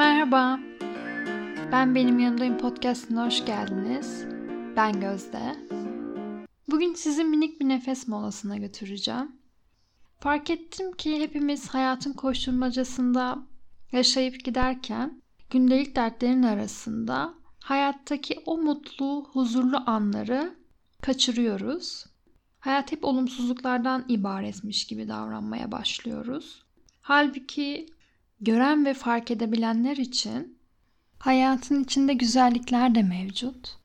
Merhaba. Ben Benim Yanındayım podcastına hoş geldiniz. Ben Gözde. Bugün sizi minik bir nefes molasına götüreceğim. Fark ettim ki hepimiz hayatın koşturmacasında yaşayıp giderken gündelik dertlerin arasında hayattaki o mutlu, huzurlu anları kaçırıyoruz. Hayat hep olumsuzluklardan ibaretmiş gibi davranmaya başlıyoruz. Halbuki gören ve fark edebilenler için hayatın içinde güzellikler de mevcut.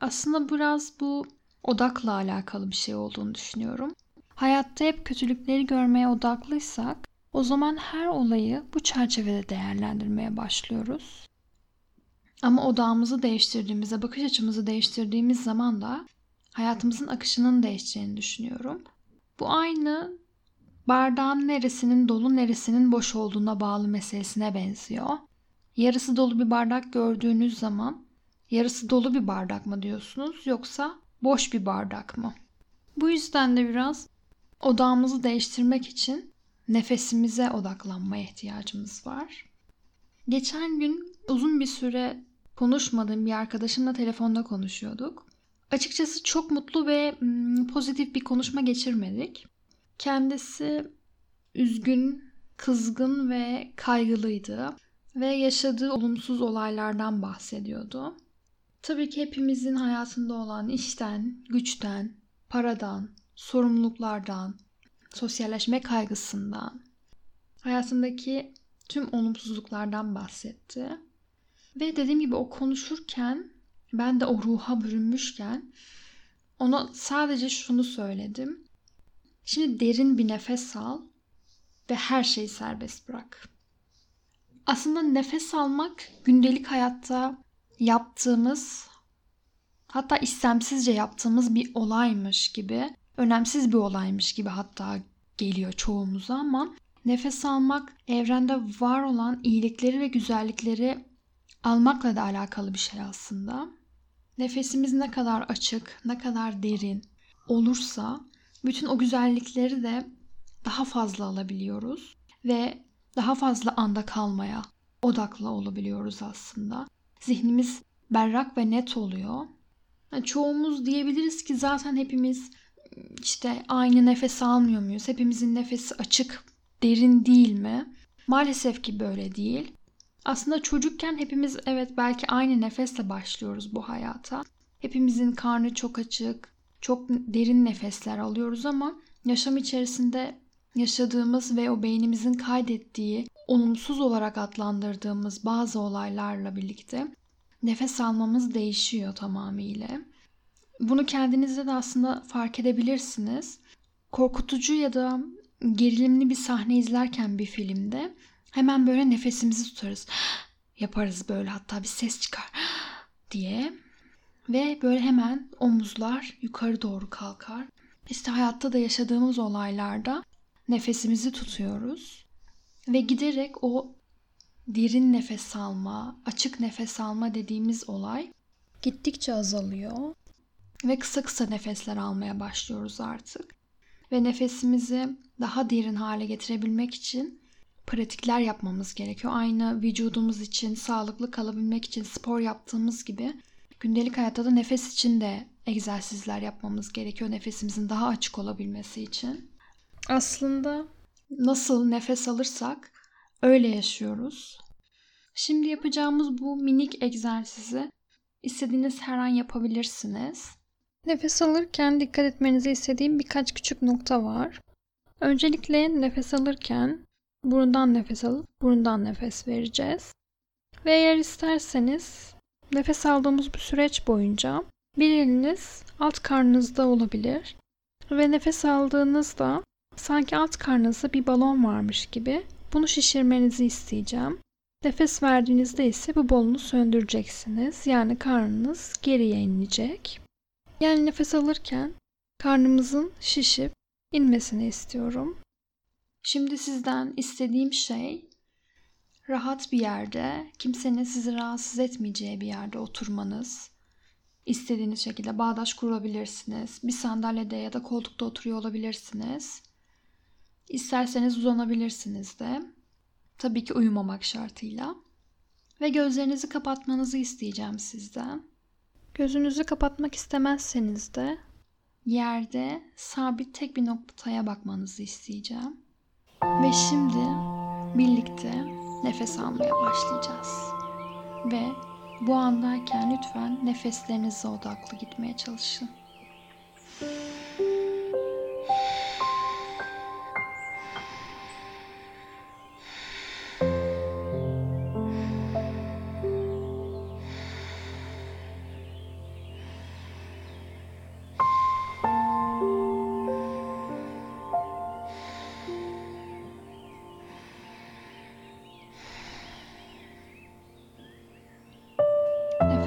Aslında biraz bu odakla alakalı bir şey olduğunu düşünüyorum. Hayatta hep kötülükleri görmeye odaklıysak o zaman her olayı bu çerçevede değerlendirmeye başlıyoruz. Ama odağımızı değiştirdiğimizde, bakış açımızı değiştirdiğimiz zaman da hayatımızın akışının değişeceğini düşünüyorum. Bu aynı bardağın neresinin dolu neresinin boş olduğuna bağlı meselesine benziyor. Yarısı dolu bir bardak gördüğünüz zaman yarısı dolu bir bardak mı diyorsunuz yoksa boş bir bardak mı? Bu yüzden de biraz odağımızı değiştirmek için nefesimize odaklanmaya ihtiyacımız var. Geçen gün uzun bir süre konuşmadığım bir arkadaşımla telefonda konuşuyorduk. Açıkçası çok mutlu ve pozitif bir konuşma geçirmedik. Kendisi üzgün, kızgın ve kaygılıydı ve yaşadığı olumsuz olaylardan bahsediyordu. Tabii ki hepimizin hayatında olan işten, güçten, paradan, sorumluluklardan, sosyalleşme kaygısından, hayatındaki tüm olumsuzluklardan bahsetti. Ve dediğim gibi o konuşurken ben de o ruha bürünmüşken ona sadece şunu söyledim. Şimdi derin bir nefes al ve her şeyi serbest bırak. Aslında nefes almak gündelik hayatta yaptığımız hatta istemsizce yaptığımız bir olaymış gibi, önemsiz bir olaymış gibi hatta geliyor çoğumuza ama nefes almak evrende var olan iyilikleri ve güzellikleri almakla da alakalı bir şey aslında. Nefesimiz ne kadar açık, ne kadar derin olursa bütün o güzellikleri de daha fazla alabiliyoruz ve daha fazla anda kalmaya odaklı olabiliyoruz aslında. Zihnimiz berrak ve net oluyor. Yani çoğumuz diyebiliriz ki zaten hepimiz işte aynı nefes almıyor muyuz? Hepimizin nefesi açık, derin değil mi? Maalesef ki böyle değil. Aslında çocukken hepimiz evet belki aynı nefesle başlıyoruz bu hayata. Hepimizin karnı çok açık, çok derin nefesler alıyoruz ama yaşam içerisinde yaşadığımız ve o beynimizin kaydettiği, olumsuz olarak adlandırdığımız bazı olaylarla birlikte nefes almamız değişiyor tamamıyla. Bunu kendinizde de aslında fark edebilirsiniz. Korkutucu ya da gerilimli bir sahne izlerken bir filmde hemen böyle nefesimizi tutarız. Yaparız böyle hatta bir ses çıkar diye. Ve böyle hemen omuzlar yukarı doğru kalkar. İşte hayatta da yaşadığımız olaylarda nefesimizi tutuyoruz. Ve giderek o derin nefes alma, açık nefes alma dediğimiz olay gittikçe azalıyor. Ve kısa kısa nefesler almaya başlıyoruz artık. Ve nefesimizi daha derin hale getirebilmek için pratikler yapmamız gerekiyor. Aynı vücudumuz için, sağlıklı kalabilmek için spor yaptığımız gibi gündelik hayatta da nefes için de egzersizler yapmamız gerekiyor nefesimizin daha açık olabilmesi için. Aslında nasıl nefes alırsak öyle yaşıyoruz. Şimdi yapacağımız bu minik egzersizi istediğiniz her an yapabilirsiniz. Nefes alırken dikkat etmenizi istediğim birkaç küçük nokta var. Öncelikle nefes alırken burundan nefes alıp burundan nefes vereceğiz. Ve eğer isterseniz nefes aldığımız bu süreç boyunca bir eliniz alt karnınızda olabilir. Ve nefes aldığınızda sanki alt karnınızda bir balon varmış gibi bunu şişirmenizi isteyeceğim. Nefes verdiğinizde ise bu balonu söndüreceksiniz. Yani karnınız geriye inecek. Yani nefes alırken karnımızın şişip inmesini istiyorum. Şimdi sizden istediğim şey rahat bir yerde, kimsenin sizi rahatsız etmeyeceği bir yerde oturmanız. İstediğiniz şekilde bağdaş kurabilirsiniz. Bir sandalyede ya da koltukta oturuyor olabilirsiniz. İsterseniz uzanabilirsiniz de. Tabii ki uyumamak şartıyla. Ve gözlerinizi kapatmanızı isteyeceğim sizden. Gözünüzü kapatmak istemezseniz de yerde sabit tek bir noktaya bakmanızı isteyeceğim. Ve şimdi birlikte nefes almaya başlayacağız. Ve bu andayken lütfen nefeslerinize odaklı gitmeye çalışın.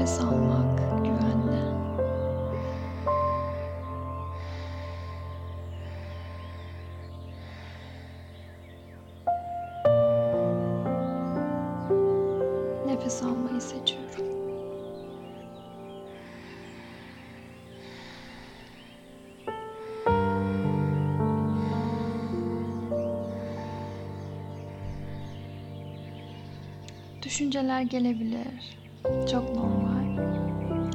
Nefes almak güvenli. Nefes almayı seçiyorum. Düşünceler gelebilir. Çok normal.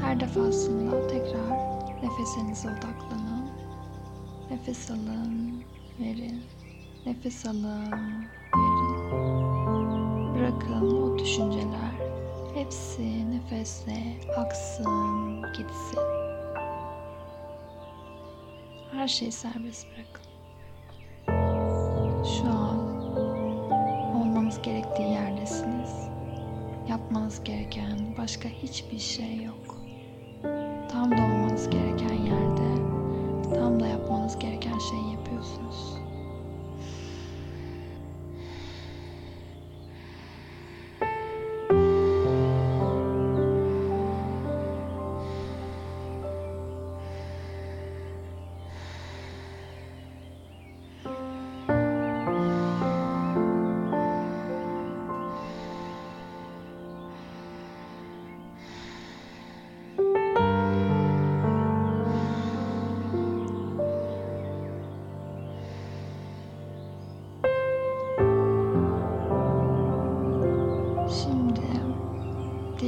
Her defasında tekrar nefesinize odaklanın. Nefes alın, verin. Nefes alın, verin. Bırakın o düşünceler hepsi nefesle aksın, gitsin. Her şeyi serbest bırakın. Şu an Yapmanız gereken başka hiçbir şey yok.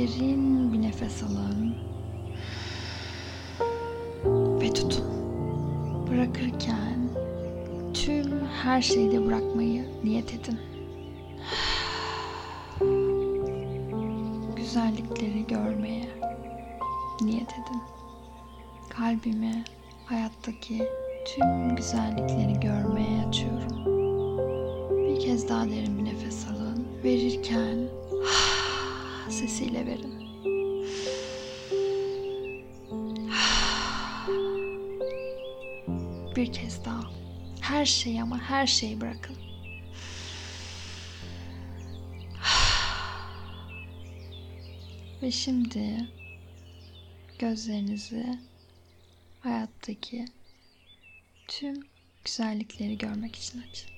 Derin bir nefes alın ve tutun. Bırakırken tüm her şeyi de bırakmayı niyet edin. Güzellikleri görmeye niyet edin. Kalbimi hayattaki tüm güzellikleri görmeye açıyorum. Bir kez daha derin bir nefes alın. Verirken sesiyle verin. Bir kez daha. Her şeyi ama her şeyi bırakın. Ve şimdi gözlerinizi hayattaki tüm güzellikleri görmek için açın.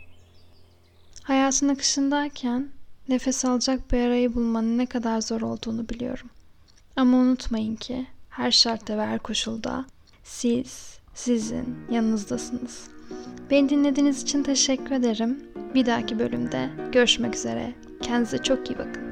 Hayatın akışındayken nefes alacak bir arayı bulmanın ne kadar zor olduğunu biliyorum. Ama unutmayın ki her şartta ve her koşulda siz, sizin yanınızdasınız. Beni dinlediğiniz için teşekkür ederim. Bir dahaki bölümde görüşmek üzere. Kendinize çok iyi bakın.